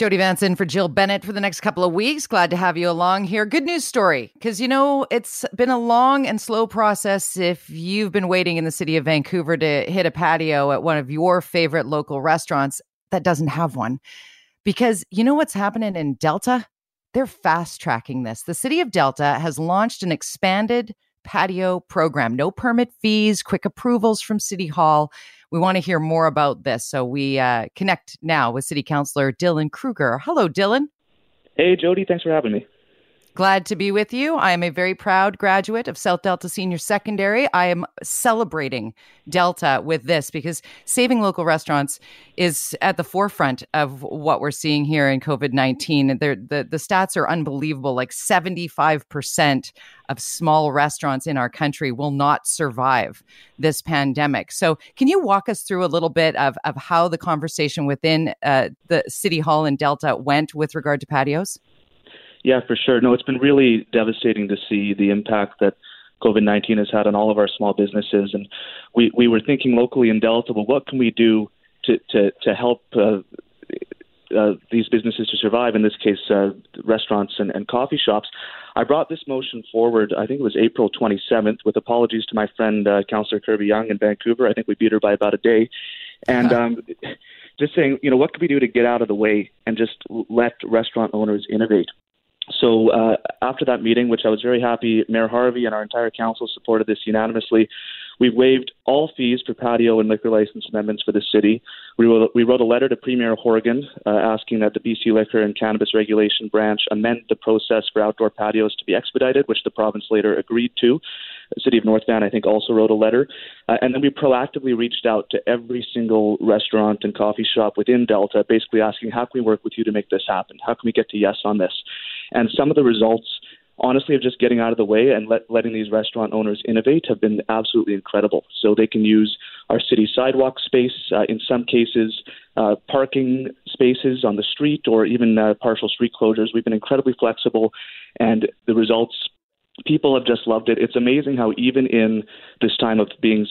Jody Vance in for Jill Bennett for the next couple of weeks. Glad to have you along here. Good news story, because you know, it's been a long and slow process if you've been waiting in the city of Vancouver to hit a patio at one of your favorite local restaurants that doesn't have one. Because you know what's happening in Delta? They're fast tracking this. The city of Delta has launched an expanded patio program, no permit fees, quick approvals from City Hall. We want to hear more about this. So we uh, connect now with City Councilor Dylan Kruger. Hello, Dylan. Hey, Jody. Thanks for having me. Glad to be with you. I am a very proud graduate of South Delta Senior Secondary. I am celebrating Delta with this because saving local restaurants is at the forefront of what we're seeing here in COVID 19. The, the stats are unbelievable. Like 75% of small restaurants in our country will not survive this pandemic. So, can you walk us through a little bit of, of how the conversation within uh, the City Hall in Delta went with regard to patios? Yeah, for sure. No, it's been really devastating to see the impact that COVID 19 has had on all of our small businesses. And we, we were thinking locally in Delta, well, what can we do to, to, to help uh, uh, these businesses to survive, in this case, uh, restaurants and, and coffee shops. I brought this motion forward, I think it was April 27th, with apologies to my friend, uh, Councillor Kirby-Yung in Vancouver. I think we beat her by about a day. And um, just saying, you know, what could we do to get out of the way and just let restaurant owners innovate? So uh, after that meeting, which I was very happy, Mayor Harvey and our entire council supported this unanimously. We waived all fees for patio and liquor license amendments for the city. We wrote, we wrote a letter to Premier Horgan uh, asking that the BC Liquor and Cannabis Regulation Branch amend the process for outdoor patios to be expedited, which the province later agreed to. The city of North Van, I think, also wrote a letter. Uh, and then we proactively reached out to every single restaurant and coffee shop within Delta, basically asking, how can we work with you to make this happen? How can we get to yes on this? And some of the results honestly of just getting out of the way and let, letting these restaurant owners innovate have been absolutely incredible. So they can use our city sidewalk space, uh, in some cases, uh, parking spaces on the street, or even uh, partial street closures. We've been incredibly flexible, and the results. People have just loved it. It's amazing how even in this time of being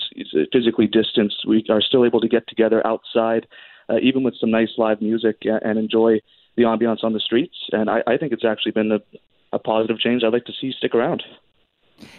physically distanced, we are still able to get together outside, uh, even with some nice live music, uh, and enjoy the ambiance on the streets. And I, I think it's actually been a, a positive change I'd like to see stick around.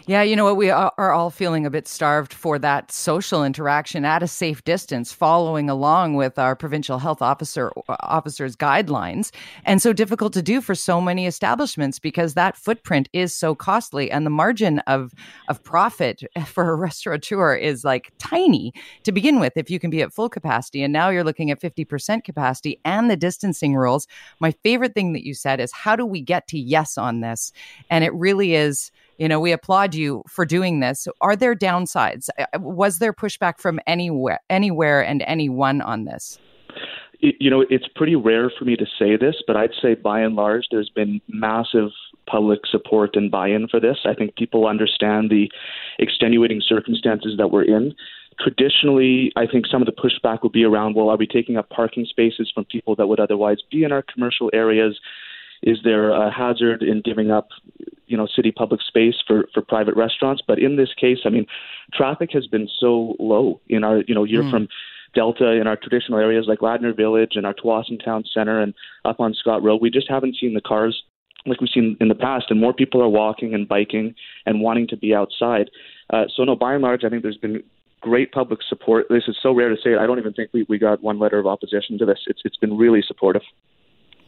Yeah, you know what? We are all feeling a bit starved for that social interaction at a safe distance, following along with our provincial health officer officers' guidelines, and so difficult to do for so many establishments because that footprint is so costly, and the margin of of profit for a restaurateur is like tiny to begin with. If you can be at full capacity, and now you're looking at fifty percent capacity and the distancing rules. My favorite thing that you said is, "How do we get to yes on this?" And it really is you know we applaud you for doing this. Are there downsides? Uh, uh, was there pushback from anywhere anywhere and anyone on this? You know it's pretty rare for me to say this but i'd say by and large there's been massive public support and buy-in for this. I think people understand the extenuating circumstances that we're in. Traditionally, I think some of the pushback would be around, well, are we taking up parking spaces from people that would otherwise be in our commercial areas? Is there a hazard in giving up, you know, city public space for, for private restaurants? But in this case, I mean, traffic has been so low in our, you know, you're mm. from Delta in our traditional areas like Ladner Village and our Tsawwassen Town Center and up on Scott Road. We just haven't seen the cars like we've seen in the past, and more people are walking and biking and wanting to be outside. Uh, so, no, by and large, I think there's been great public support. This is so rare to say it. I don't even think we, we got one letter of opposition to this. It's it's been really supportive.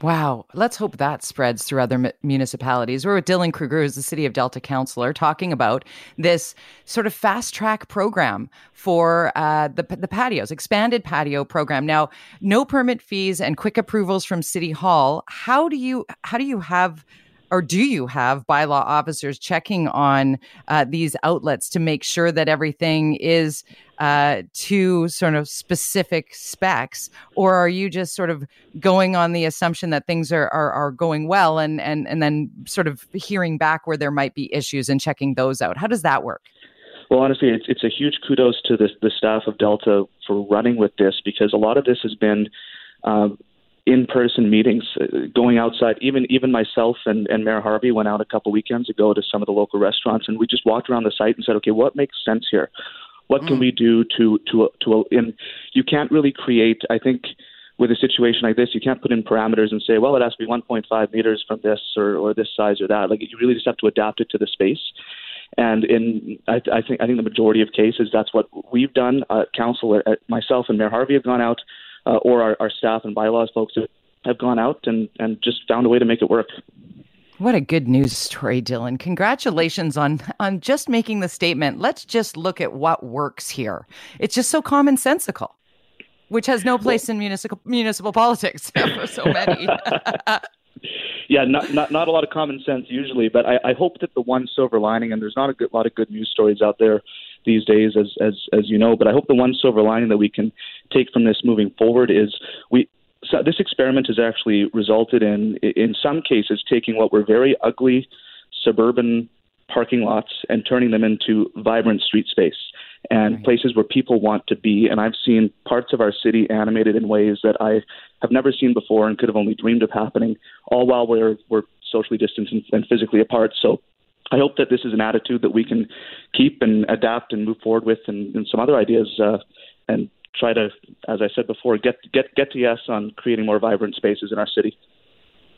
Wow. Let's hope that spreads through other municipalities. We're with Dylan Kruger, who's the City of Delta councilor, talking about this sort of fast track program for uh, the, the patios, expanded patio program. Now, no permit fees and quick approvals from City Hall. How do you how do you have or do you have bylaw officers checking on uh, these outlets to make sure that everything is uh, to sort of specific specs, or are you just sort of going on the assumption that things are, are, are going well and, and, and then sort of hearing back where there might be issues and checking those out? How does that work? Well, honestly, it's, it's a huge kudos to the, the staff of Delta for running with this because a lot of this has been um, in-person meetings, uh, going outside. Even even myself and, and Mayor Harvey went out a couple weekends ago to some of the local restaurants, and we just walked around the site and said, okay, what makes sense here? What can mm. we do to to to? And you can't really create. I think with a situation like this, you can't put in parameters and say, well, it has to be 1.5 meters from this or, or this size or that. Like you really just have to adapt it to the space. And in I, I think I think the majority of cases, that's what we've done. Uh, council, uh, myself and Mayor Harvey have gone out, uh, or our, our staff and bylaws folks have, have gone out and, and just found a way to make it work. What a good news story, Dylan. Congratulations on on just making the statement. Let's just look at what works here. It's just so commonsensical, which has no place in municipal municipal politics for so many. yeah, not, not not a lot of common sense usually, but I, I hope that the one silver lining, and there's not a good, lot of good news stories out there these days, as as as you know, but I hope the one silver lining that we can take from this moving forward is we so this experiment has actually resulted in, in some cases, taking what were very ugly suburban parking lots and turning them into vibrant street space and right. places where people want to be. And I've seen parts of our city animated in ways that I have never seen before and could have only dreamed of happening, all while we're, we're socially distanced and, and physically apart. So I hope that this is an attitude that we can keep and adapt and move forward with, and, and some other ideas, uh, and try to, as I said before, get get get to yes on creating more vibrant spaces in our city.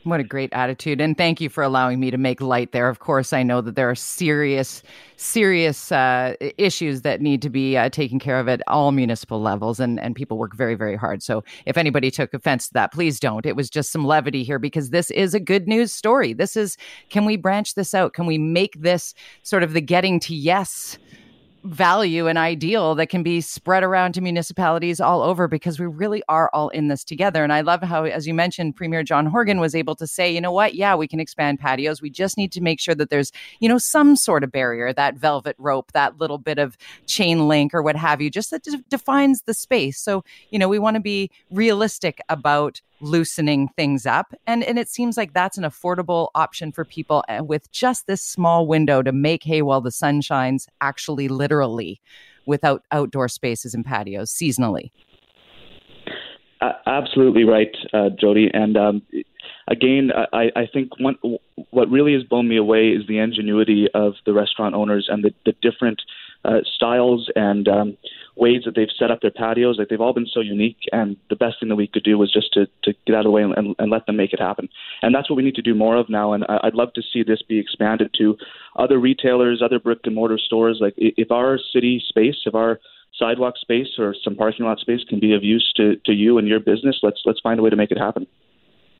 What a great attitude. And thank you for allowing me to make light there. Of course, I know that there are serious, serious uh, issues that need to be uh, taken care of at all municipal levels, and, and people work very, very hard. So if anybody took offense to that, please don't. It was just some levity here because this is a good news story. This is, can we branch this out? Can we make this sort of the getting to yes? Value and ideal that can be spread around to municipalities all over because we really are all in this together. And I love how, as you mentioned, Premier John Horgan was able to say, you know what? Yeah, we can expand patios. We just need to make sure that there's, you know, some sort of barrier, that velvet rope, that little bit of chain link or what have you, just that de- defines the space. So, you know, we want to be realistic about loosening things up. And and it seems like that's an affordable option for people uh, with just this small window to make hay while the sun shines actually literally without outdoor spaces and patios seasonally. Uh, absolutely right uh, jody. And um, again I, I think one, what really has blown me away is the ingenuity of the restaurant owners and the, the different uh, styles and um, ways that they've set up their patios. Like they've all been so unique, and the best thing that we could do was just to, to get out of the way and, and, let them make it happen. And that's what we need to do more of now. And I, I'd love to see this be expanded to other retailers, other brick and mortar stores. Like if our city space, if our sidewalk space or some parking lot space can be of use to, to you and your business, let's let's find a way to make it happen.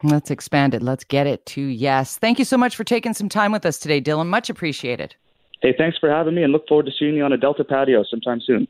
Let's expand it. Let's get it to yes. Thank you so much for taking some time with us today, Dylan. Much appreciated. Hey, thanks for having me and look forward to seeing you on a Delta patio sometime soon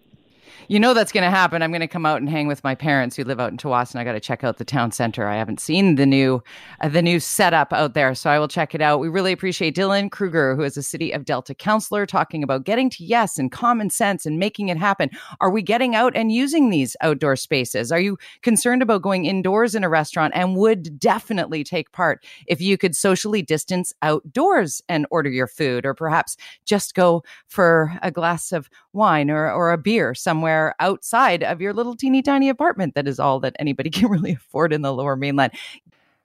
you know that's going to happen. I'm going to come out and hang with my parents who live out in Tsawwassen. I got to check out the town center. I haven't seen the new uh, the new setup out there, so I will check it out. We really appreciate Dylan Kruger, who is a City of Delta councillor, talking about getting to yes and common sense and making it happen. Are we getting out and using these outdoor spaces? Are you concerned about going indoors in a restaurant and would definitely take part if you could socially distance outdoors and order your food, or perhaps just go for a glass of wine or, or a beer somewhere outside of your little teeny tiny apartment that is all that anybody can really afford in the lower mainland.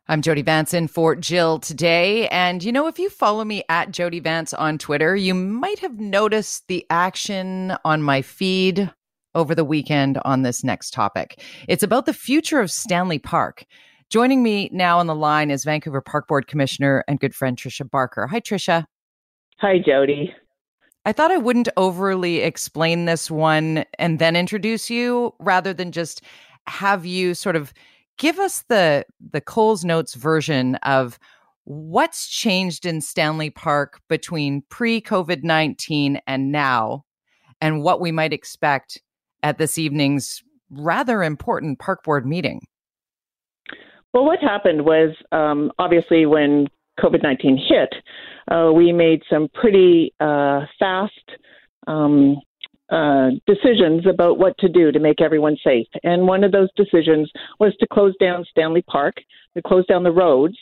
I'm Jody Vance in for Jill today. And you know, if you follow me at Jody Vance on Twitter, you might have noticed the action on my feed over the weekend on this next topic. It's about the future of Stanley Park. Joining me now on the line is Vancouver Park Board Commissioner and good friend Tricia Barker. Hi, Tricia. Hi, Jody. I thought I wouldn't overly explain this one and then introduce you rather than just have you sort of give us the the Coles Notes version of what's changed in Stanley Park between pre-COVID-19 and now and what we might expect at this evening's rather important park board meeting. Well, what happened was um, obviously when COVID 19 hit, uh, we made some pretty uh, fast um, uh, decisions about what to do to make everyone safe. And one of those decisions was to close down Stanley Park, to close down the roads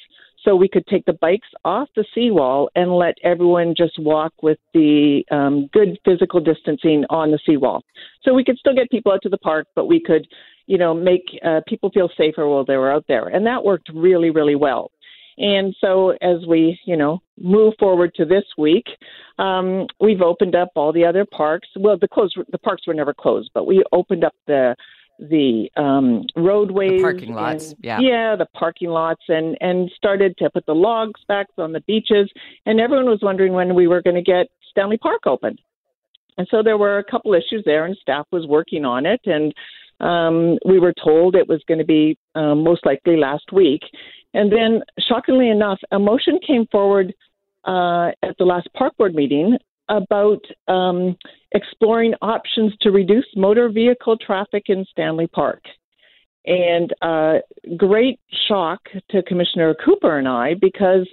so we could take the bikes off the seawall and let everyone just walk with the um, good physical distancing on the seawall. So we could still get people out to the park, but we could, you know, make uh, people feel safer while they were out there. And that worked really, really well. And so as we, you know, move forward to this week, um, we've opened up all the other parks. Well, the closed, the parks were never closed, but we opened up the the um, roadways, the parking lots, and, yeah, yeah, the parking lots, and and started to put the logs back on the beaches, and everyone was wondering when we were going to get Stanley Park open. And so there were a couple issues there, and staff was working on it, and um, we were told it was going to be um, most likely last week. And then, shockingly enough, a motion came forward uh, at the last park board meeting about um, exploring options to reduce motor vehicle traffic in Stanley Park. And uh, great shock to Commissioner Coupar and I because,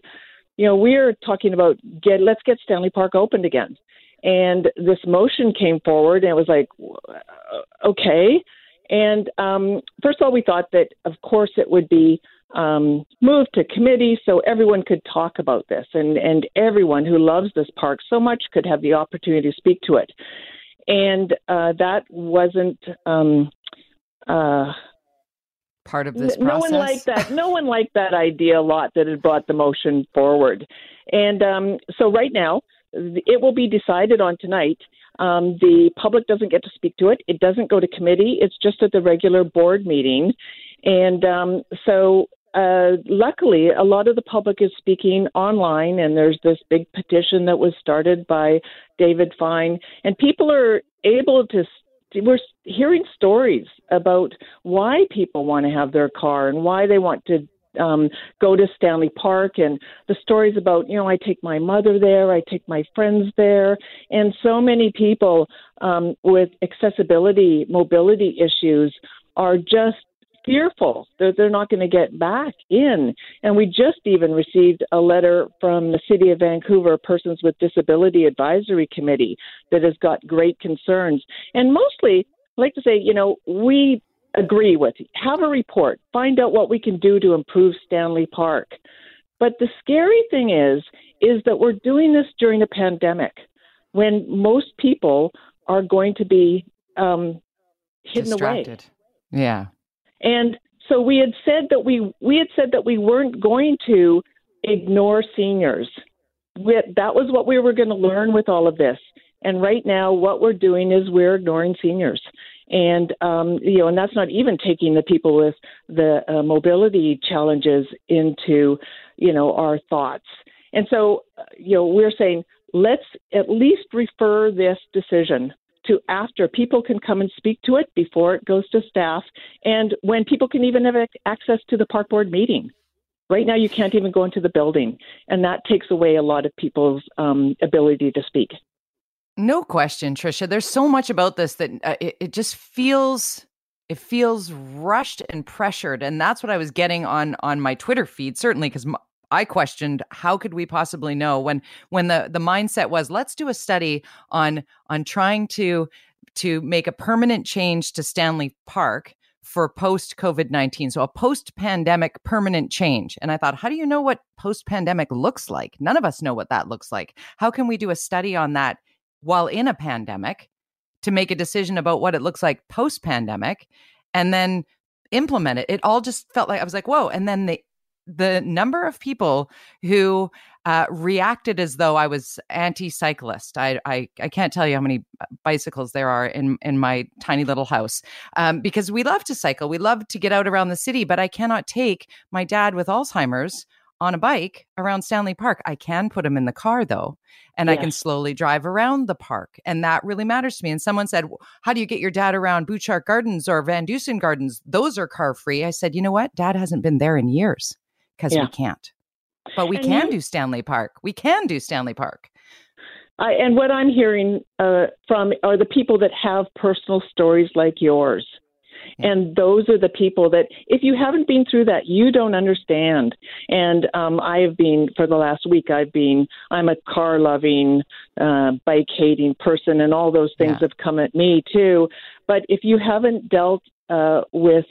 you know, we're talking about get let's get Stanley Park opened again. And this motion came forward, and it was like, okay. And um, first of all, we thought that, of course, it would be um, moved to committee so everyone could talk about this and, and everyone who loves this park so much could have the opportunity to speak to it. And uh, that wasn't um, uh, part of this process. No one liked that. no one liked that idea a lot that had brought the motion forward. And um, so right now, it will be decided on tonight. Um, the public doesn't get to speak to it. It doesn't go to committee. It's just at the regular board meeting. And um, so uh, luckily, a lot of the public is speaking online, and there's this big petition that was started by David Fine, and people are able to. We're hearing stories about why people want to have their car and why they want to um, go to Stanley Park, and the stories about you know I take my mother there, I take my friends there, and so many people um, with accessibility, mobility issues are just fearful that they're not going to get back in. And we just even received a letter from the City of Vancouver Persons with Disability Advisory Committee that has got great concerns. And mostly, I like to say, you know, we agree with. Have a report. Find out what we can do to improve Stanley Park. But the scary thing is, is that we're doing this during a pandemic when most people are going to be um, hidden Distracted. away. Yeah. And so we had said that we we had said that we weren't going to ignore seniors. We, that was what we were going to learn with all of this. And right now, what we're doing is we're ignoring seniors. And um, you know, and that's not even taking the people with the uh, mobility challenges into you know our thoughts. And so, you know, we're saying let's at least refer this decision to after. People can come and speak to it before it goes to staff, and when people can even have access to the park board meeting. Right now, you can't even go into the building, and that takes away a lot of people's um, ability to speak. No question, Tricia. There's so much about this that uh, it, it just feels it feels rushed and pressured, and that's what I was getting on on my Twitter feed. Certainly, because I questioned how could we possibly know when when the the mindset was let's do a study on on trying to to make a permanent change to Stanley Park for post COVID 19. So, a post pandemic permanent change. And I thought, how do you know what post pandemic looks like? None of us know what that looks like. How can we do a study on that while in a pandemic to make a decision about what it looks like post pandemic and then implement it? It all just felt like I was like, whoa. And then the the number of people who uh, reacted as though I was anti-cyclist. I, I, I can't tell you how many bicycles there are in in my tiny little house um, because we love to cycle. We love to get out around the city, but I cannot take my dad with Alzheimer's on a bike around Stanley Park. I can put him in the car though, and yes. I can slowly drive around the park. And that really matters to me. And someone said, How do you get your dad around Butchart Gardens or VanDusen Gardens? Those are car free. I said, You know what? Dad hasn't been there in years because yeah. we can't. But we and can you, do Stanley Park. We can do Stanley Park. I, and what I'm hearing uh, from are the people that have personal stories like yours. Yeah. And those are the people that, if you haven't been through that, you don't understand. And um, I have been, for the last week, I've been, I'm a car loving, uh, bike hating person, and all those things yeah. have come at me too. But if you haven't dealt uh, with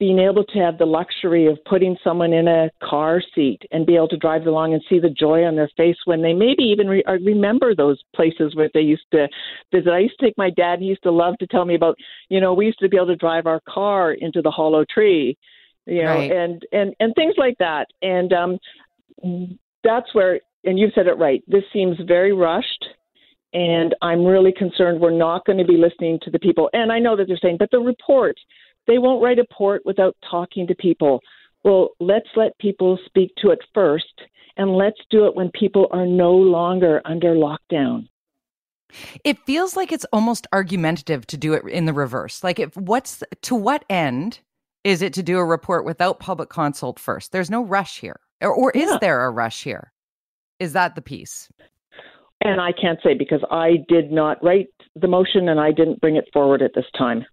being able to have the luxury of putting someone in a car seat and be able to drive along and see the joy on their face when they maybe even re- uh, remember those places where they used to visit. I used to take my dad. He used to love to tell me about, you know, we used to be able to drive our car into the hollow tree, you know, right. and and and things like that. And um, that's where, and you've said it right. This seems very rushed And I'm really concerned we're not going to be listening to the people. And I know that they're saying, but the report, they won't write a report without talking to people. Well, let's let people speak to it first, and let's do it when people are no longer under lockdown. It feels like it's almost argumentative to do it in the reverse. Like, if what's to what end is it to do a report without public consult first? There's no rush here, or, or is there a rush here? Is that the piece? And I can't say because I did not write the motion and I didn't bring it forward at this time.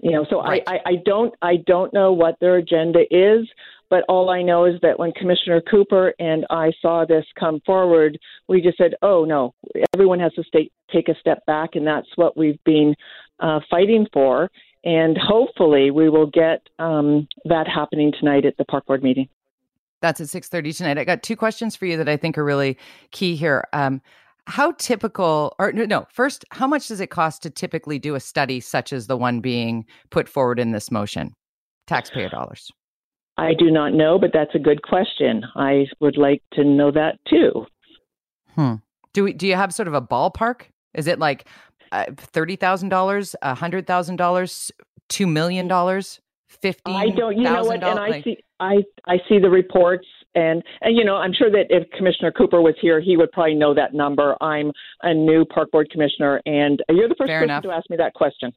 You know, so right. I, I, I don't I don't know what their agenda is, but all I know is that when Commissioner Coupar and I saw this come forward, we just said, "Oh no, everyone has to stay, take a step back," and that's what we've been uh, fighting for. And hopefully, we will get um, that happening tonight at the park board meeting. That's at six thirty tonight. I got two questions for you that I think are really key here. Um, how typical or no first how much does it cost to typically do a study such as the one being put forward in this motion? Taxpayer dollars. I do not know but that's a good question. I would like to know that too. Hmm. Do we do you have sort of a ballpark? Is it like uh, $30000 $100000 $2 million 50 I don't you know what and I see I I see the reports and and you know I'm sure that if Commissioner Coupar was here he would probably know that number. I'm a new park board commissioner and you're the first Fair person enough. to ask me that question.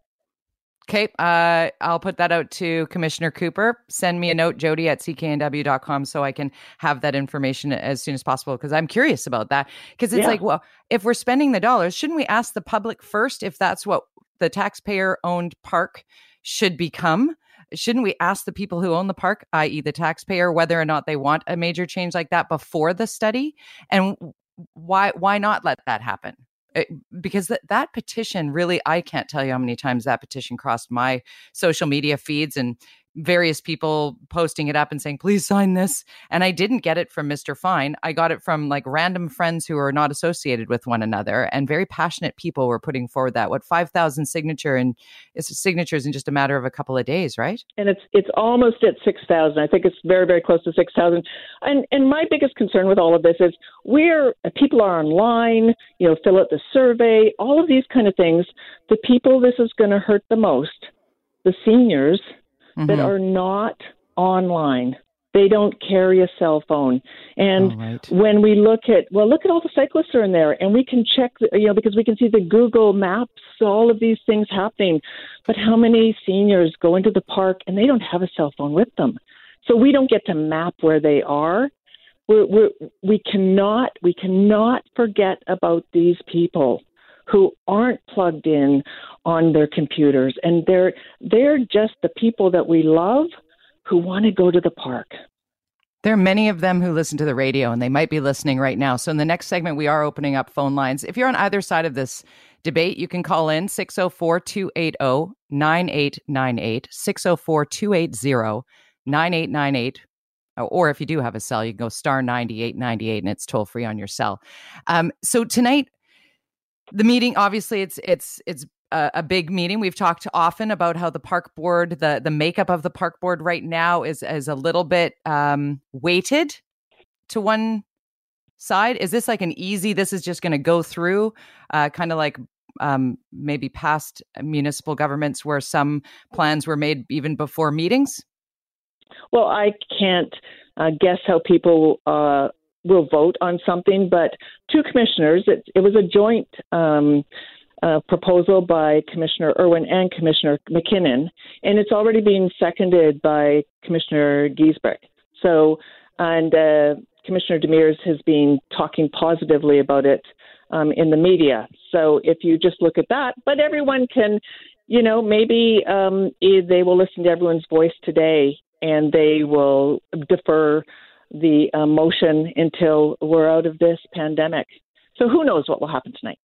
Okay, uh, I'll put that out to Commissioner Coupar. Send me a note, Jody at cknw.com, so I can have that information as soon as possible because I'm curious about that. Because it's yeah. like, well, if we're spending the dollars, shouldn't we ask the public first if that's what the taxpayer owned park should become? Shouldn't we ask the people who own the park, i.e., the taxpayer, whether or not they want a major change like that before the study? And why why not let that happen? It, eh, because that that petition really i can't tell you how many times that petition crossed my social media feeds and various people posting it up and saying, please sign this. And I didn't get it from Mr. Fine. I got it from like random friends who are not associated with one another. And very passionate people were putting forward that. What 5,000 signature and signatures in just a matter of a couple of days, right? And it's it's almost at 6,000. I think it's very, very close to 6,000. And, and my biggest concern with all of this is we're people are online, you know, fill out the survey, all of these kind of things. The people this is going to hurt the most, the seniors – mm-hmm. that are not online. They don't carry a cell phone. And right. when we look at, well, look at all the cyclists are in there, and we can check, you know, because we can see the Google Maps, all of these things happening. But how many seniors go into the park and they don't have a cell phone with them? So we don't get to map where they are. We're, we're, we cannot, we cannot forget about these people who aren't plugged in on their computers and they're they're just the people that we love who want to go to the park. There are many of them who listen to the radio and they might be listening right now. So in the next segment we are opening up phone lines. If you're on either side of this debate, you can call in 604-280-9898, 604-280-9898 or if you do have a cell, you can go star 9898 and it's toll free on your cell. Um, so tonight, the meeting obviously it's it's it's a, a, big meeting. We've talked often about how the park board, the the makeup of the park board right now is is a little bit um, weighted to one side. Is this like an easy? This is just going to go through, uh, kind of like um, maybe past municipal governments where some plans were made even before meetings. Well, I can't uh, guess how people uh, will vote on something, but two commissioners, it, it was a joint um, uh, proposal by Commissioner Irwin and Commissioner Mackinnon, and it's already been seconded by Commissioner Giesbrecht. So, and uh, Commissioner Demers has been talking positively about it um, in the media. So, if you just look at that, but everyone can, you know, maybe um, they will listen to everyone's voice today and they will defer the uh, motion until we're out of this pandemic. So who knows what will happen tonight?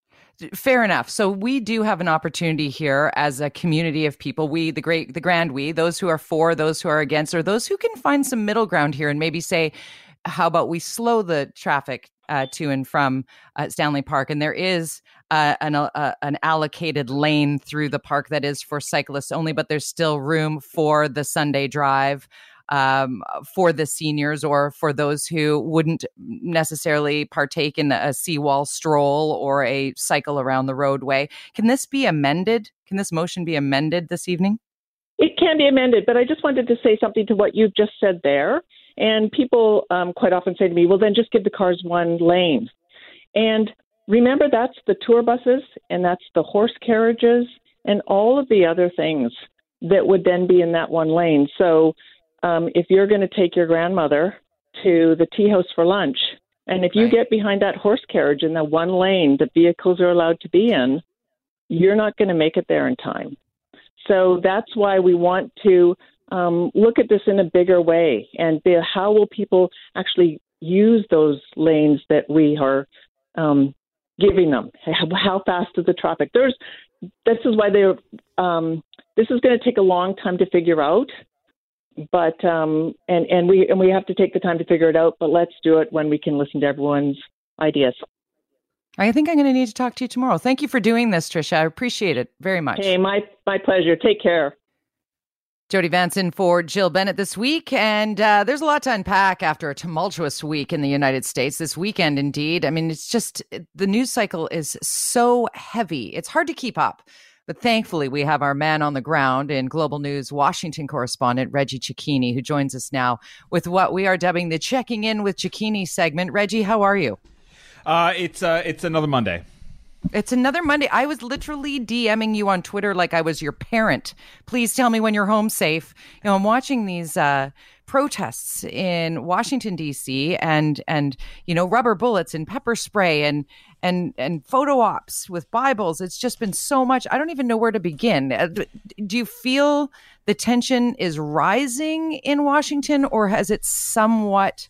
Fair enough. So we do have an opportunity here as a community of people, we, the great, the grand we, those who are for, those who are against, or those who can find some middle ground here and maybe say, how about we slow the traffic uh, to and from uh, Stanley Park? And there is uh, an, uh, an allocated lane through the park that is for cyclists only, but there's still room for the Sunday drive um, for the seniors or for those who wouldn't necessarily partake in a seawall stroll or a cycle around the roadway. Can this be amended? Can this motion be amended this evening? It can be amended, but I just wanted to say something to what you've just said there. And people um, quite often say to me, well, then just give the cars one lane. And remember, that's the tour buses and that's the horse carriages and all of the other things that would then be in that one lane. So um, if you're going to take your grandmother to the tea house for lunch, and if you right. get behind that horse carriage in the one lane that vehicles are allowed to be in, you're not going to make it there in time. So that's why we want to um, look at this in a bigger way and be, how will people actually use those lanes that we are um, giving them? How fast is the traffic? There's this is why they're um, this is going to take a long time to figure out but um, and and we and we have to take the time to figure it out. But let's do it when we can listen to everyone's ideas. I think I'm going to need to talk to you tomorrow. Thank you for doing this, Tricia. I appreciate it very much. Hey, my my pleasure. Take care. Jody Vance in for Jill Bennett this week. And uh, there's a lot to unpack after a tumultuous week in the United States this weekend, indeed. I mean, it's just the news cycle is so heavy, it's hard to keep up. But thankfully, we have our man on the ground in Global News Washington correspondent Reggie Cecchini, who joins us now with what we are dubbing the Checking In with Cecchini segment. Reggie, how are you? Uh, it's uh, it's another Monday. It's another Monday. I was literally DMing you on Twitter like I was your parent. Please tell me when you're home safe. You know, I'm watching these uh, protests in Washington D.C. and and you know rubber bullets and pepper spray and and and photo ops with Bibles. It's just been so much. I don't even know where to begin. Uh, do you feel the tension is rising in Washington, or has it somewhat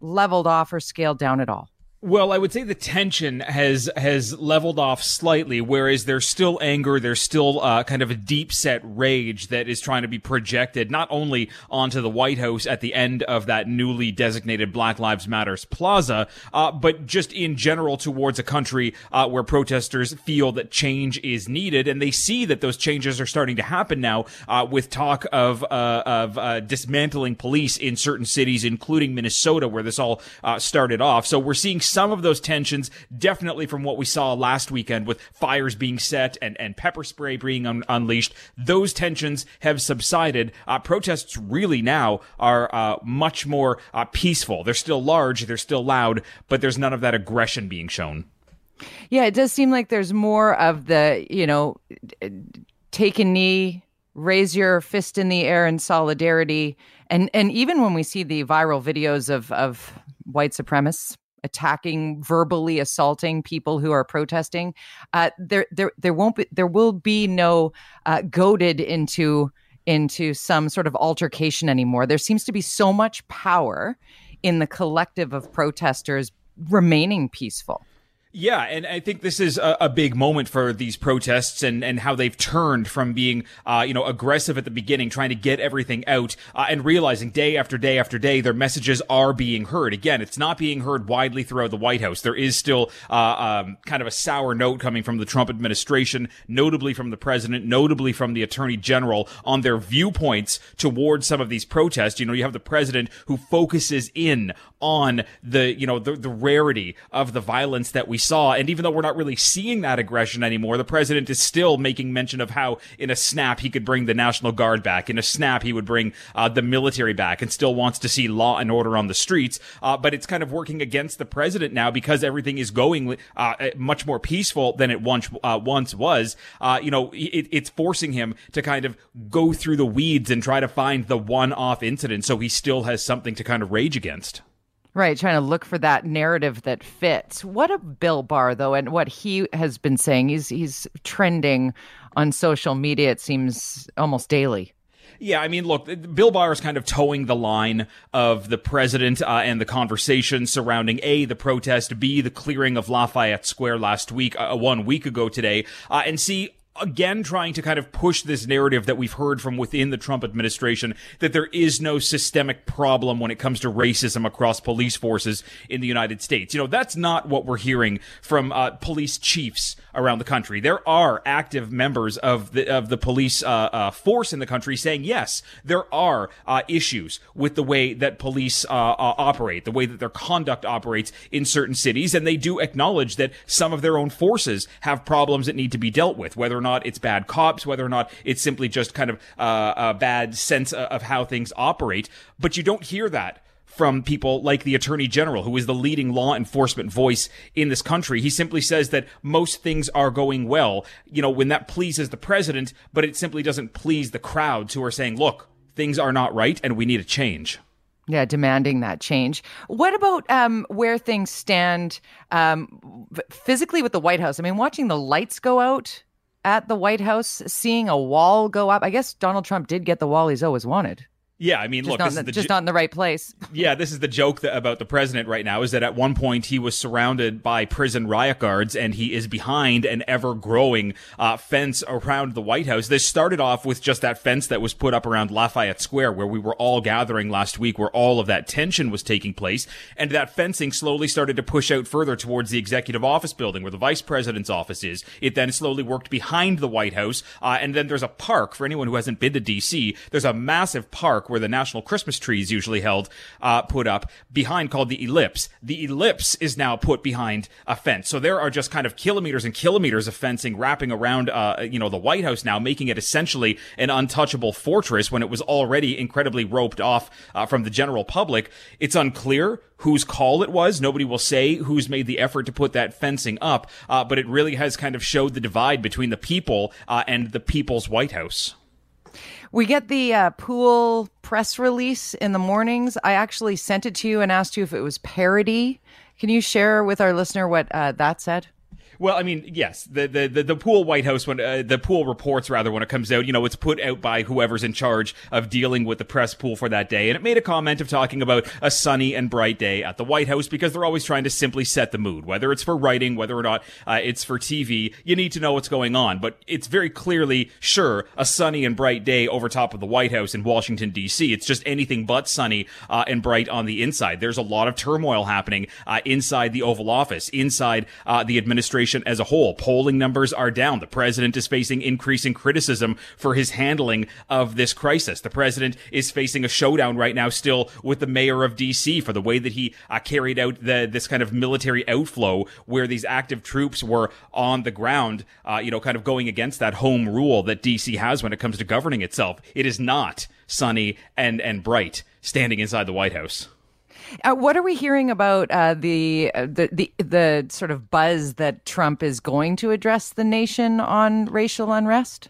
leveled off or scaled down at all? Well, I would say the tension has has leveled off slightly, whereas there's still anger, there's still uh, kind of a deep set rage that is trying to be projected not only onto the White House at the end of that newly designated Black Lives Matters plaza, uh, but just in general towards a country uh, where protesters feel that change is needed, and they see that those changes are starting to happen now, uh, with talk of uh, of uh, dismantling police in certain cities, including Minnesota, where this all started off. So we're seeing some of those tensions, definitely from what we saw last weekend with fires being set and, and pepper spray being un- unleashed, those tensions have subsided. Uh, protests really now are uh, much more uh, peaceful. They're still large, they're still loud, but there's none of that aggression being shown. Yeah, it does seem like there's more of the, you know, take a knee, raise your fist in the air in solidarity. And and even when we see the viral videos of of white supremacists attacking, verbally assaulting people who are protesting. Uh, there, there, there won't be, there will be no uh, goaded into into some sort of altercation anymore. There seems to be so much power in the collective of protesters remaining peaceful. Yeah, and I think this is a, a, big moment for these protests and, and how they've turned from being, uh, you know, aggressive at the beginning, trying to get everything out, uh, and realizing day after day after day their messages are being heard. Again, it's not being heard widely throughout the White House. There is still uh, um, kind of a sour note coming from the Trump administration, notably from the president, notably from the attorney general on their viewpoints towards some of these protests. You know, you have the president who focuses in on the, you know, the, the rarity of the violence that we saw. And even though we're not really seeing that aggression anymore, the president is still making mention of how in a snap he could bring the National Guard back. In a snap, he would bring uh, the military back and still wants to see law and order on the streets. Uh, but it's kind of working against the president now because everything is going uh, much more peaceful than it once uh, once was. Uh, you know, it, it's forcing him to kind of go through the weeds and try to find the one-off incident so he still has something to kind of rage against. Right, trying to look for that narrative that fits. What a Bill Barr though, and what he has been saying, he's he's trending on social media. It seems almost daily. Yeah, I mean, look, Bill Barr is kind of towing the line of the president uh, and the conversation surrounding A, the protest, B, the clearing of Lafayette Square last week, uh, one week ago today, uh, and C, again trying to kind of push this narrative that we've heard from within the Trump administration that there is no systemic problem when it comes to racism across police forces in the United States. You know, that's not what we're hearing from uh, police chiefs around the country. There are active members of the of the police uh, uh, force in the country saying yes, there are uh, issues with the way that police uh, uh, operate, the way that their conduct operates in certain cities, and they do acknowledge that some of their own forces have problems that need to be dealt with, whether not it's bad cops, whether or not it's simply just kind of uh, a bad sense of how things operate. But you don't hear that from people like the attorney general, who is the leading law enforcement voice in this country. He simply says that most things are going well, you know, when that pleases the president, but it simply doesn't please the crowds who are saying, look, things are not right and we need a change. Yeah, demanding that change. What about um, where things stand um, physically with the White House? I mean, watching the lights go out at the White House, seeing a wall go up. I guess Donald Trump did get the wall he's always wanted. Yeah, I mean, just look, not this the, is just jo- not in the right place. yeah, this is the joke that, about the president right now is that at one point he was surrounded by prison riot guards and he is behind an ever growing uh, fence around the White House. This started off with just that fence that was put up around Lafayette Square where we were all gathering last week where all of that tension was taking place. And that fencing slowly started to push out further towards the executive office building where the vice president's office is. It then slowly worked behind the White House. Uh, and then there's a park for anyone who hasn't been to DC. There's a massive park where the National Christmas Christmas trees usually held, uh, put up behind called the ellipse. The ellipse is now put behind a fence. So there are just kind of kilometers and kilometers of fencing wrapping around, uh, you know, the White House now, making it essentially an untouchable fortress when it was already incredibly roped off uh, from the general public. It's unclear whose call it was. Nobody will say who's made the effort to put that fencing up, uh, but it really has kind of showed the divide between the people uh, and the people's White House. We get the uh, pool press release in the mornings. I actually sent it to you and asked you if it was parody. Can you share with our listener what uh, that said? Well, I mean, yes, the the the, the pool White House when uh, the pool reports rather when it comes out, you know, it's put out by whoever's in charge of dealing with the press pool for that day, and it made a comment of talking about a sunny and bright day at the White House because they're always trying to simply set the mood, whether it's for writing, whether or not uh, it's for TV. You need to know what's going on, but it's very clearly sure a sunny and bright day over top of the White House in Washington D.C. It's just anything but sunny uh, and bright on the inside. There's a lot of turmoil happening uh, inside the Oval Office, inside uh, the administration administration as a whole. Polling numbers are down. The president is facing increasing criticism for his handling of this crisis. The president is facing a showdown right now still with the mayor of DC for the way that he uh, carried out the, this kind of military outflow where these active troops were on the ground, uh, you know, kind of going against that home rule that DC has when it comes to governing itself. It is not sunny and, and bright standing inside the White House. Uh, what are we hearing about uh, the, uh, the the the sort of buzz that Trump is going to address the nation on racial unrest?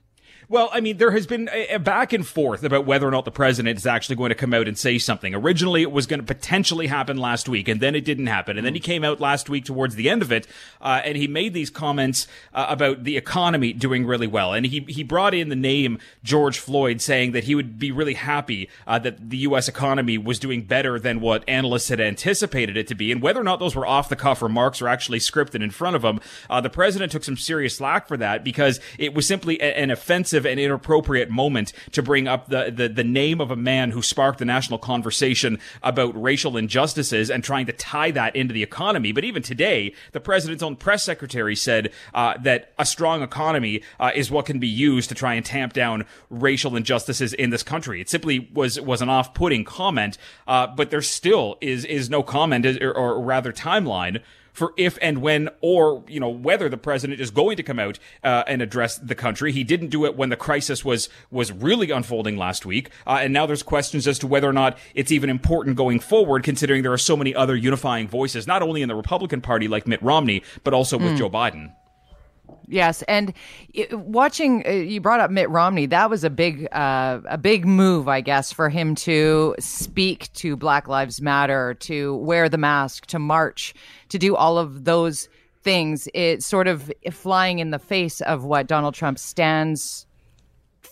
Well, I mean, there has been a, a, back and forth about whether or not the president is actually going to come out and say something. Originally, it was going to potentially happen last week, and then it didn't happen. And then he came out last week towards the end of it, uh, and he made these comments uh, about the economy doing really well. And he, he brought in the name George Floyd, saying that he would be really happy uh, that the U.S. economy was doing better than what analysts had anticipated it to be. And whether or not those were off the cuff remarks or actually scripted in front of him, uh, the president took some serious slack for that because it was simply a, an offensive offensive and inappropriate moment to bring up the, the, the name of a man who sparked the national conversation about racial injustices and trying to tie that into the economy. But even today, the president's own press secretary said uh, that a strong economy uh, is what can be used to try and tamp down racial injustices in this country. It simply was was an off-putting comment, uh, but there still is is no comment or, or rather timeline for if and when or, you know, whether the president is going to come out uh, and address the country. He didn't do it when the crisis was, was really unfolding last week. Uh, and now there's questions as to whether or not it's even important going forward, considering there are so many other unifying voices, not only in the Republican Party like Mitt Romney, but also with mm. Joe Biden. Yes, and watching uh, you brought up Mitt Romney. That was a big, uh, a big move, I guess, for him to speak to Black Lives Matter, to wear the mask, to march, to do all of those things. It's sort of flying in the face of what Donald Trump stands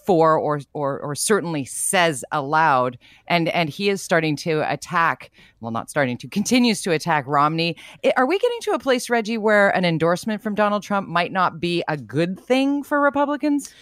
for or, or or certainly says aloud. And and he is starting to attack well not starting to continues to attack Romney. Are we getting to a place Reggie where an endorsement from Donald Trump might not be a good thing for Republicans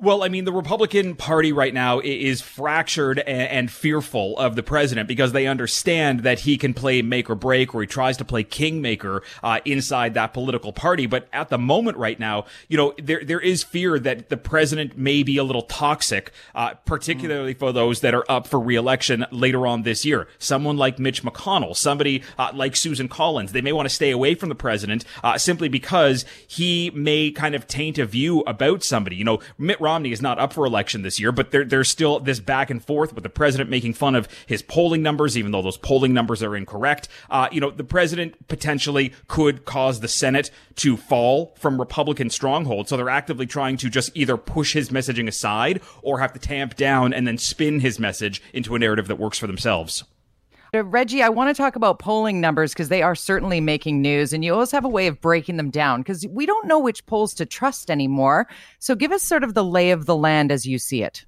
well, I mean, the Republican Party right now is fractured and, fearful of the president because they understand that he can play make or break or he tries to play kingmaker uh, inside that political party. But at the moment right now, you know, there there is fear that the president may be a little toxic, uh, particularly for those that are up for reelection later on this year. Someone like Mitch McConnell, somebody uh, like Susan Collins, they may want to stay away from the president uh, simply because he may kind of taint a view about somebody. You know, Mitt Romney is not up for election this year, but there, there's still this back and forth with the president making fun of his polling numbers, even though those polling numbers are incorrect. Uh, you know, the president potentially could cause the Senate to fall from Republican stronghold. So they're actively trying to just either push his messaging aside or have to tamp down and then spin his message into a narrative that works for themselves. Reggie, I want to talk about polling numbers because they are certainly making news, and you always have a way of breaking them down because we don't know which polls to trust anymore. So give us sort of the lay of the land as you see it.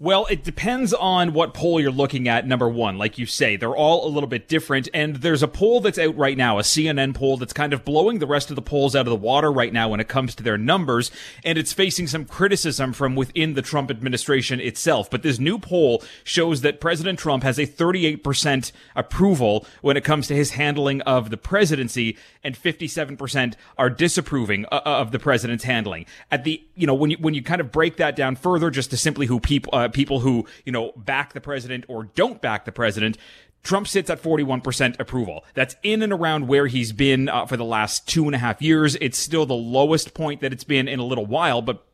Well, it depends on what poll you're looking at. Number one, like you say, they're all a little bit different. And there's a poll that's out right now, a CNN poll that's kind of blowing the rest of the polls out of the water right now when it comes to their numbers. And it's facing some criticism from within the Trump administration itself. But this new poll shows that President Trump has a 38% approval when it comes to his handling of the presidency and 57% are disapproving uh, of the president's handling. At the, you know, when you, when you kind of break that down further just to simply who people, uh, people who, you know, back the president or don't back the president, Trump sits at 41% approval. That's in and around where he's been uh, for the last two and a half years. It's still the lowest point that it's been in a little while, but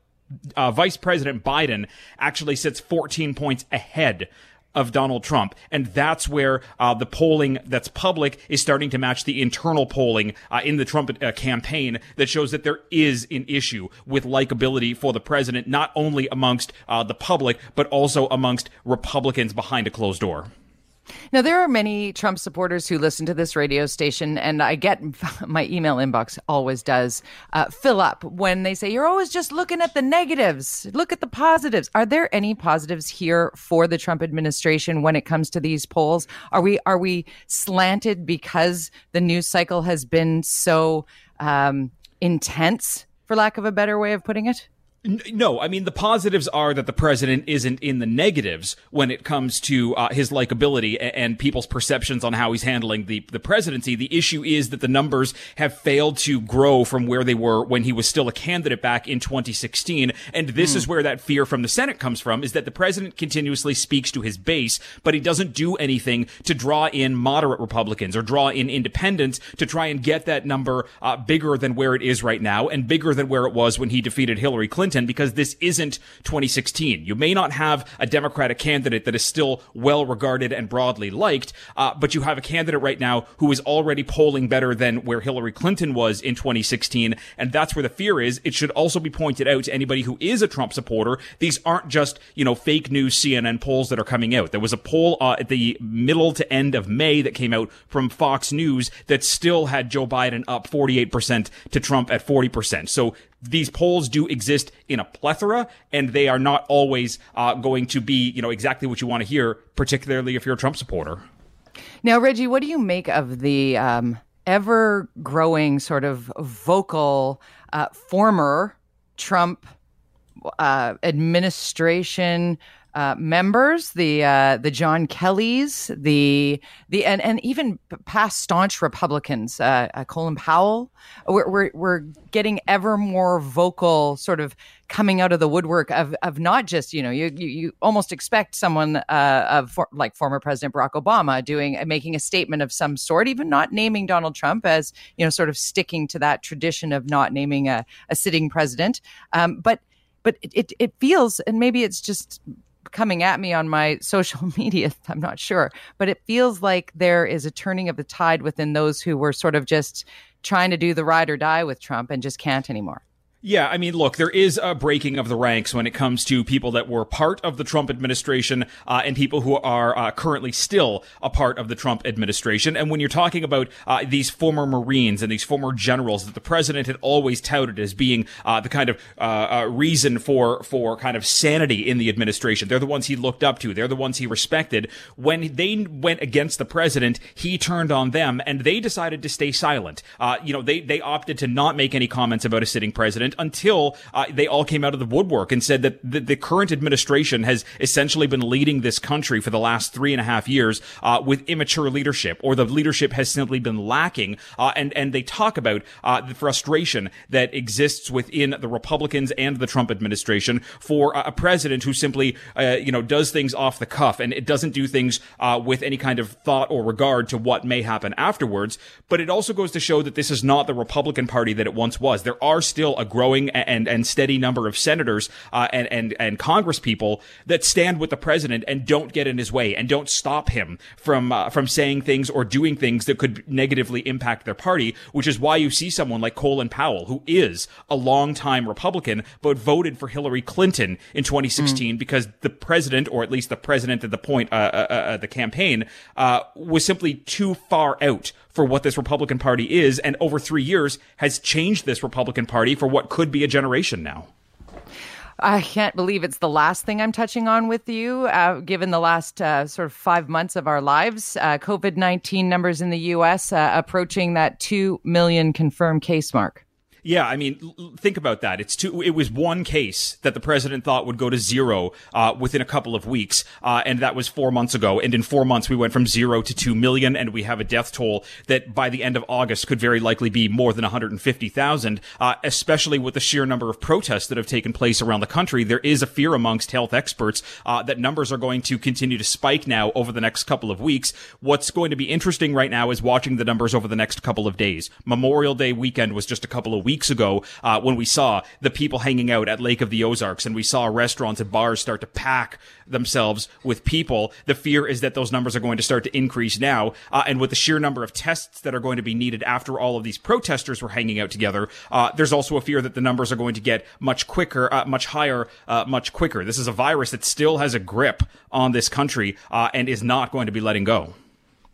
uh, Vice President Biden actually sits 14 points ahead of Donald Trump. And that's where uh, the polling that's public is starting to match the internal polling uh, in the Trump uh, campaign that shows that there is an issue with likability for the president, not only amongst uh, the public, but also amongst Republicans behind a closed door. Now, there are many Trump supporters who listen to this radio station, and I get my email inbox always does uh, fill up when they say, You're always just looking at the negatives. Look at the positives. Are there any positives here for the Trump administration when it comes to these polls? Are we, are we slanted because the news cycle has been so um, intense, for lack of a better way of putting it? No, I mean the positives are that the president isn't in the negatives when it comes to uh, his likability and, and people's perceptions on how he's handling the the presidency. The issue is that the numbers have failed to grow from where they were when he was still a candidate back in 2016, and this mm. is where that fear from the Senate comes from: is that the president continuously speaks to his base, but he doesn't do anything to draw in moderate Republicans or draw in independents to try and get that number uh, bigger than where it is right now and bigger than where it was when he defeated Hillary Clinton because this isn't 2016. You may not have a Democratic candidate that is still well regarded and broadly liked, uh, but you have a candidate right now who is already polling better than where Hillary Clinton was in 2016. And that's where the fear is. It should also be pointed out to anybody who is a Trump supporter. These aren't just, you know, fake news CNN polls that are coming out. There was a poll uh, at the middle to end of May that came out from Fox News that still had Joe Biden up 48% to Trump at 40%. So these polls do exist in a plethora, and they are not always uh, going to be, you know, exactly what you want to hear, particularly if you're a Trump supporter. Now, Reggie, what do you make of the um, ever growing sort of vocal uh, former Trump uh, administration uh, members, the uh, the John Kellys, the the and, and even past staunch Republicans, uh, uh, Colin Powell, we're, we're, we're getting ever more vocal, sort of coming out of the woodwork of of not just you know you you, you almost expect someone uh, of for, like former President Barack Obama doing making a statement of some sort, even not naming Donald Trump as you know sort of sticking to that tradition of not naming a, a sitting president, um, but but it, it, it feels and maybe it's just coming at me on my social media. I'm not sure, but it feels like there is a turning of the tide within those who were sort of just trying to do the ride or die with Trump and just can't anymore. Yeah, I mean, look, there is a breaking of the ranks when it comes to people that were part of the Trump administration uh, and people who are uh, currently still a part of the Trump administration. And when you're talking about uh, these former Marines and these former generals that the president had always touted as being uh, the kind of uh, uh, reason for for kind of sanity in the administration, they're the ones he looked up to. They're the ones he respected. When they went against the president, he turned on them, and they decided to stay silent. you know, they they opted to not make any comments about a sitting president until uh, they all came out of the woodwork and said that the, the, current administration has essentially been leading this country for the last three and a half years uh, with immature leadership, or the leadership has simply been lacking. Uh, and and they talk about uh, the frustration that exists within the Republicans and the Trump administration for a president who simply uh, you know does things off the cuff and it doesn't do things uh, with any kind of thought or regard to what may happen afterwards. But it also goes to show that this is not the Republican Party that it once was. There are still a growing growing and and steady number of senators uh, and and and Congress people that stand with the president and don't get in his way and don't stop him from uh, from saying things or doing things that could negatively impact their party. Which is why you see someone like Colin Powell, who is a longtime Republican but voted for Hillary Clinton in 2016 mm. because the president, or at least the president at the point, uh, uh, uh the campaign, uh, was simply too far out for what this Republican Party is, and over three years has changed this Republican Party for what could be a generation now. I can't believe it's the last thing I'm touching on with you, uh, given the last uh, sort of five months of our lives. Uh, COVID 19 numbers in the US uh, approaching that 2 million confirmed case mark. Yeah, I mean, think about that. It's two. It was one case that the president thought would go to zero uh, within a couple of weeks, uh, and that was four months ago. And in four months, we went from zero to two million, and we have a death toll that by the end of August could very likely be more than 150,000. Uh, especially with the sheer number of protests that have taken place around the country, there is a fear amongst health experts uh, that numbers are going to continue to spike now over the next couple of weeks. What's going to be interesting right now is watching the numbers over the next couple of days. Memorial Day weekend was just a couple of weeks weeks ago uh, when we saw the people hanging out at Lake of the Ozarks and we saw restaurants and bars start to pack themselves with people. The fear is that those numbers are going to start to increase now. Uh, and with the sheer number of tests that are going to be needed after all of these protesters were hanging out together, uh, there's also a fear that the numbers are going to get much quicker, uh, much higher, uh, much quicker. This is a virus that still has a grip on this country uh, and is not going to be letting go.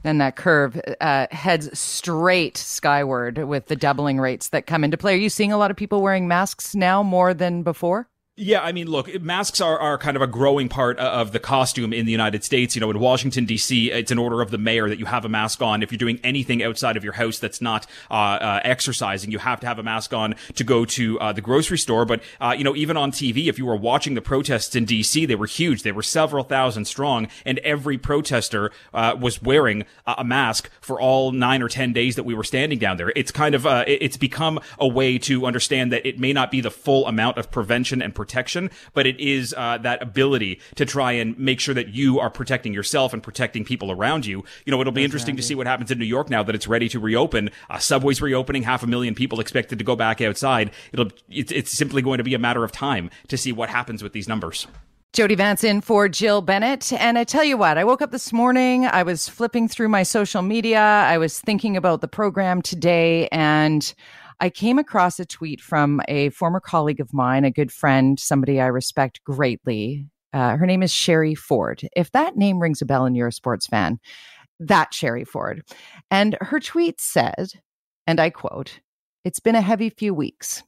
And that curve uh, heads straight skyward with the doubling rates that come into play. Are you seeing a lot of people wearing masks now more than before? Yeah, I mean, look, masks are, are kind of a growing part of the costume in the United States. You know, in Washington, D.C., it's an order of the mayor that you have a mask on. If you're doing anything outside of your house that's not uh, uh, exercising, you have to have a mask on to go to uh, the grocery store. But, uh, you know, even on TV, if you were watching the protests in D.C., they were huge. They were several thousand strong, and every protester uh, was wearing a mask for all nine or 10 days that we were standing down there. It's kind of, uh, it's become a way to understand that it may not be the full amount of prevention and protection protection, but it is uh, that ability to try and make sure that you are protecting yourself and protecting people around you. You know, it'll be That's interesting to see what happens in New York now that it's ready to reopen. Uh, subways reopening, half a million people expected to go back outside. It'll it's, it's simply going to be a matter of time to see what happens with these numbers. Jody Vance in for Jill Bennett. And I tell you what, I woke up this morning, I was flipping through my social media, I was thinking about the program today, and I came across a tweet from a former colleague of mine, a good friend, somebody I respect greatly. Uh, her name is Sheri Forde. If that name rings a bell and you're a sports fan, that Sheri Forde. And her tweet said, and I quote, It's been a heavy few weeks.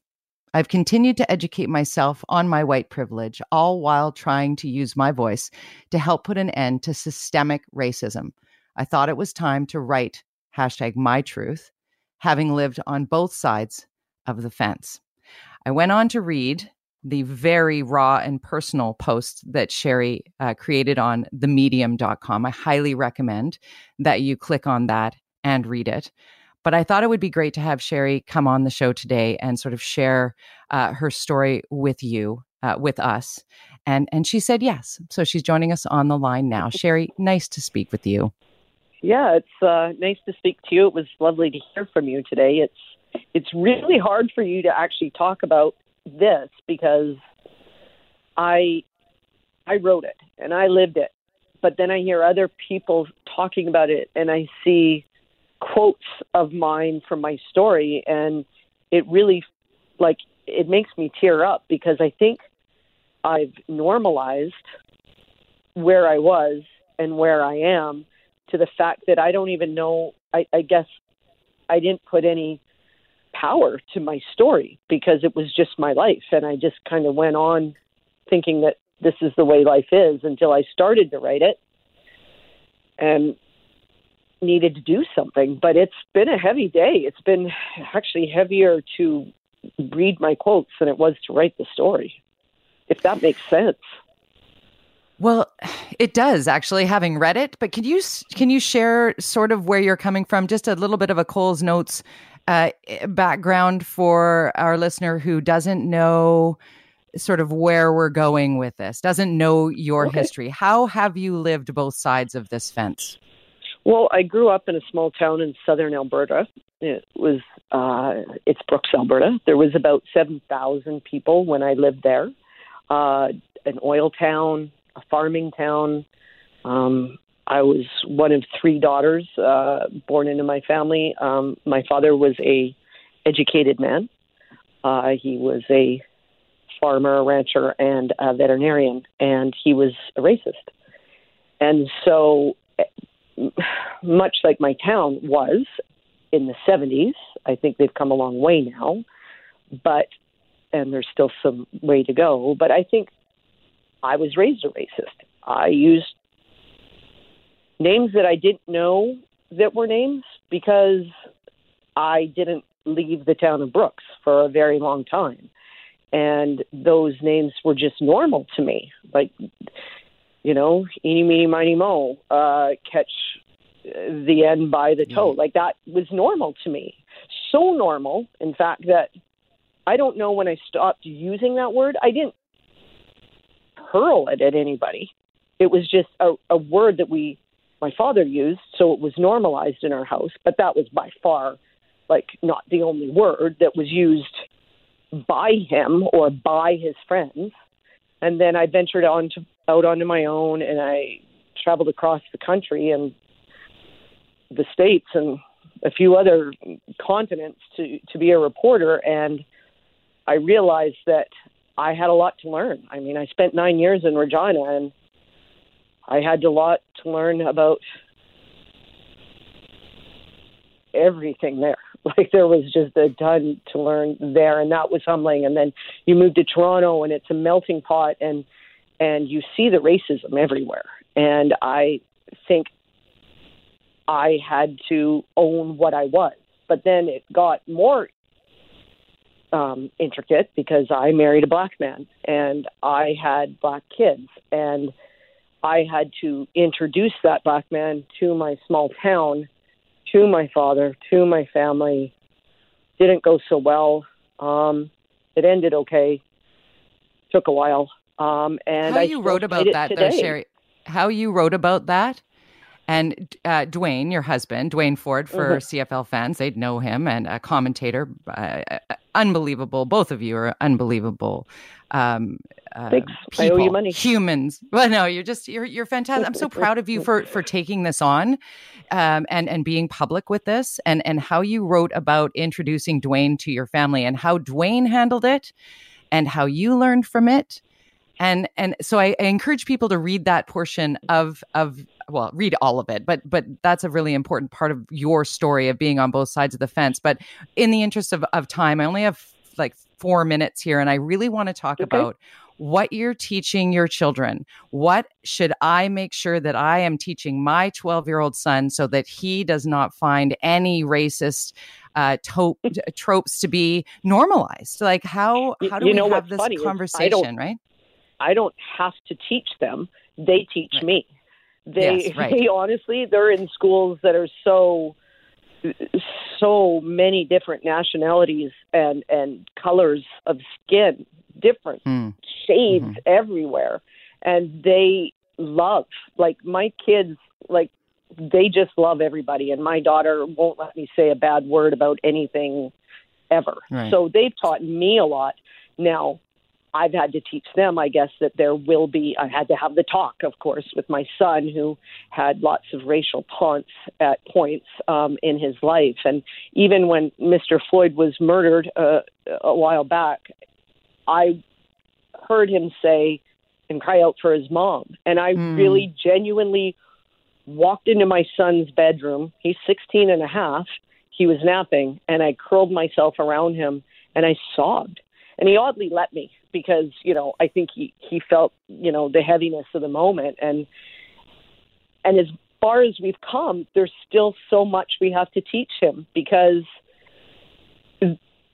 I've continued to educate myself on my white privilege, all while trying to use my voice to help put an end to systemic racism. I thought it was time to write hashtag my truth having lived on both sides of the fence. I went on to read the very raw and personal post that Sheri uh, created on themedium.com. I highly recommend that you click on that and read it. But I thought it would be great to have Sheri come on the show today and sort of share uh, her story with you, uh, with us. And, and she said yes. So she's joining us on the line now. Sherry, nice to speak with you. Yeah, it's uh, nice to speak to you. It was lovely to hear from you today. It's it's really hard for you to actually talk about this because I I wrote it and I lived it, but then I hear other people talking about it and I see quotes of mine from my story and it really like it makes me tear up because I think I've normalized where I was and where I am to the fact that I don't even know. I, I guess I didn't put any power to my story because it was just my life, and I just kind of went on thinking that this is the way life is until I started to write it and needed to do something. But it's been a heavy day. It's been actually heavier to read my quotes than it was to write the story, if that makes sense. Well, it does actually having read it, but can you can you share sort of where you're coming from just a little bit of a Cole's notes uh, background for our listener who doesn't know sort of where we're going with this, doesn't know your okay. history. How have you lived both sides of this fence? Well, I grew up in a small town in southern Alberta. It was uh, it's Brooks, Alberta. There was about seven thousand people when I lived there. Uh, an oil town, a farming town. Um, I was one of three daughters uh, born into my family. Um, my father was a educated man. Uh, he was a farmer, a rancher, and a veterinarian, and he was a racist. And so much like my town was in the 70s. I think they've come a long way now, but and there's still some way to go. But I think I was raised a racist. I used names that I didn't know that were names because I didn't leave the town of Brooks for a very long time. And those names were just normal to me. Like you know, eeny, meeny, miny, mo, uh, catch the end by the toe. Like that was normal to me. So normal, in fact, that I don't know when I stopped using that word. I didn't hurl it at anybody. It was just a, a word that we, my father used, so it was normalized in our house. But that was by far, like, not the only word that was used by him or by his friends. And then I ventured on to out onto my own and I traveled across the country and the states and a few other continents to to be a reporter and I realized that I had a lot to learn. I mean, I spent 9 years in Regina and I had a lot to learn about everything there. Like there was just a ton to learn there and that was humbling and then you move to Toronto and it's a melting pot and and you see the racism everywhere. And I think I had to own what I was. But then it got more um, intricate because I married a black man and I had black kids. And I had to introduce that black man to my small town, to my father, to my family. Didn't go so well. Um, it ended okay. Took a while. Um, and how I you wrote about that, today. though, Sheri? How you wrote about that? And uh, Duane, your husband, Duane Forde for mm-hmm. CFL fans, they'd know him, and a commentator, uh, uh, unbelievable. Both of you are unbelievable. Um, uh, Thanks. People, I owe you money. Humans. Well, no, you're just you're you're fantastic. I'm so proud of you for for taking this on, um, and and being public with this, and and how you wrote about introducing Duane to your family, and how Duane handled it, and how you learned from it and and so I, I, encourage people to read that portion of of well read all of it but but that's a really important part of your story of being on both sides of the fence. But in the interest of, of time i only have like four minutes here and i really want to talk okay. about what you're teaching your children. What should i make sure that i am teaching my 12 year old son so that he does not find any racist uh, to- tropes to be normalized? Like how how do you we know have this conversation right I don't have to teach them; they teach right. me. They, yes, right. they honestly, they're in schools that are so so many different nationalities and and colors of skin, different mm. shades mm-hmm. everywhere, and they love like my kids like they just love everybody and my daughter won't let me say a bad word about anything ever right. so they've taught me a lot now I've had to teach them, I guess, that there will be, I had to have the talk, of course, with my son who had lots of racial taunts at points um, in his life. And even when Mr. Floyd was murdered uh, a while back, I heard him say and cry out for his mom. And I mm. really genuinely walked into my son's bedroom. He's 16 and a half. He was napping, and I curled myself around him and I sobbed. And he oddly let me because, you know, I think he, he felt, you know, the heaviness of the moment. And and as far as we've come, there's still so much we have to teach him because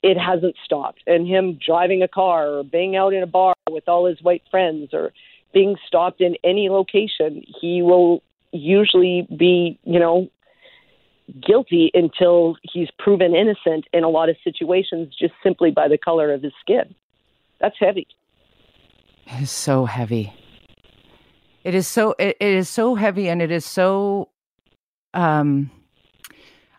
it hasn't stopped. And him driving a car or being out in a bar with all his white friends or being stopped in any location, he will usually be, you know, guilty until he's proven innocent in a lot of situations just simply by the color of his skin. That's heavy. It is so heavy. It is so it, it is so heavy and it is so um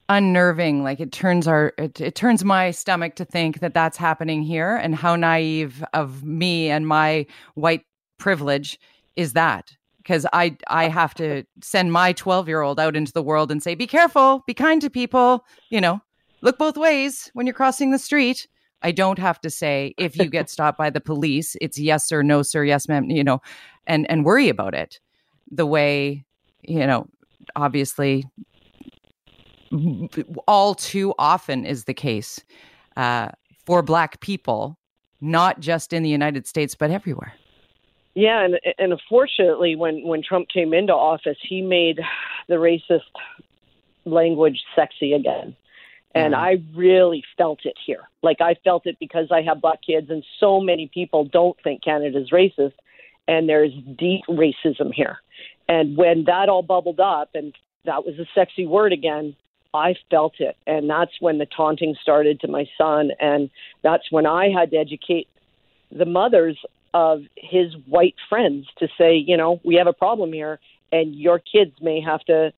unnerving like it turns our it, it turns my stomach to think that that's happening here and how naive of me and my white privilege is that because I I have to send my 12 year old out into the world and say, be careful, be kind to people, you know, look both ways when you're crossing the street. I don't have to say if you get stopped by the police, it's yes or no sir, yes ma'am, you know, and and worry about it. The way, you know, obviously all too often is the case uh, for black people, not just in the United States but everywhere. Yeah, and and unfortunately, when when Trump came into office, he made the racist language sexy again. And mm-hmm. I really felt it here. Like I felt it because I have black kids, and so many people don't think Canada's racist, and there's deep racism here. And when that all bubbled up, and that was a sexy word again, I felt it. And that's when the taunting started to my son. And that's when I had to educate the mothers of his white friends to say, you know, we have a problem here, and your kids may have to,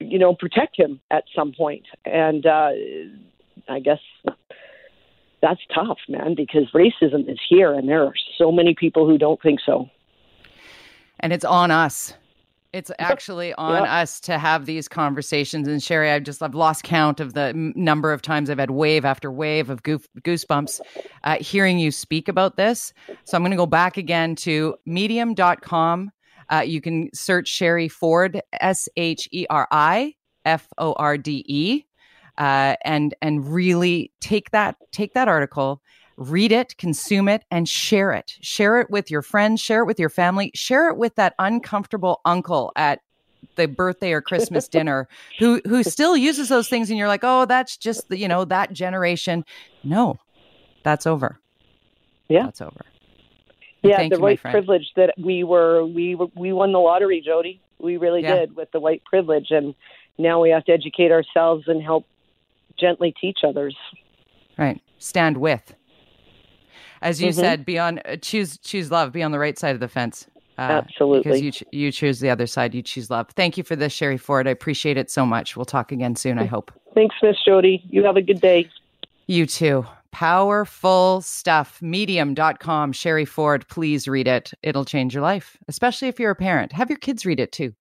you know, protect him at some point. And uh, I guess that's tough, man, because racism is here, and there are so many people who don't think so. And it's on us it's actually on us to have these conversations. And Sheri, I've just I've lost count of the number of times I've had wave after wave of goof, goosebumps uh, hearing you speak about this. So I'm going to go back again to medium.com. Uh, you can search Sheri Forde, S H E R I F O R D E, uh, and and really take that take that article read it, consume it, and share it. Share it with your friends, share it with your family, share it with that uncomfortable uncle at the birthday or Christmas dinner who who still uses those things and you're like, "Oh, that's just the, you know, that generation." No. That's over. Yeah. That's over. Yeah, Thank the you, white privilege that we were we we won the lottery, Jody. We really yeah. did with the white privilege and now we have to educate ourselves and help gently teach others. Right. Stand with as you mm-hmm. said, be on uh, choose choose love. Be on the right side of the fence. Uh, Absolutely, because you ch- you choose the other side. You choose love. Thank you for this, Sheri Forde. I appreciate it so much. We'll talk again soon. I hope. Thanks, Miss Jody. You have a good day. You too. Powerful stuff. Medium.com. Sheri Forde, Please read it. It'll change your life, especially if you're a parent. Have your kids read it too.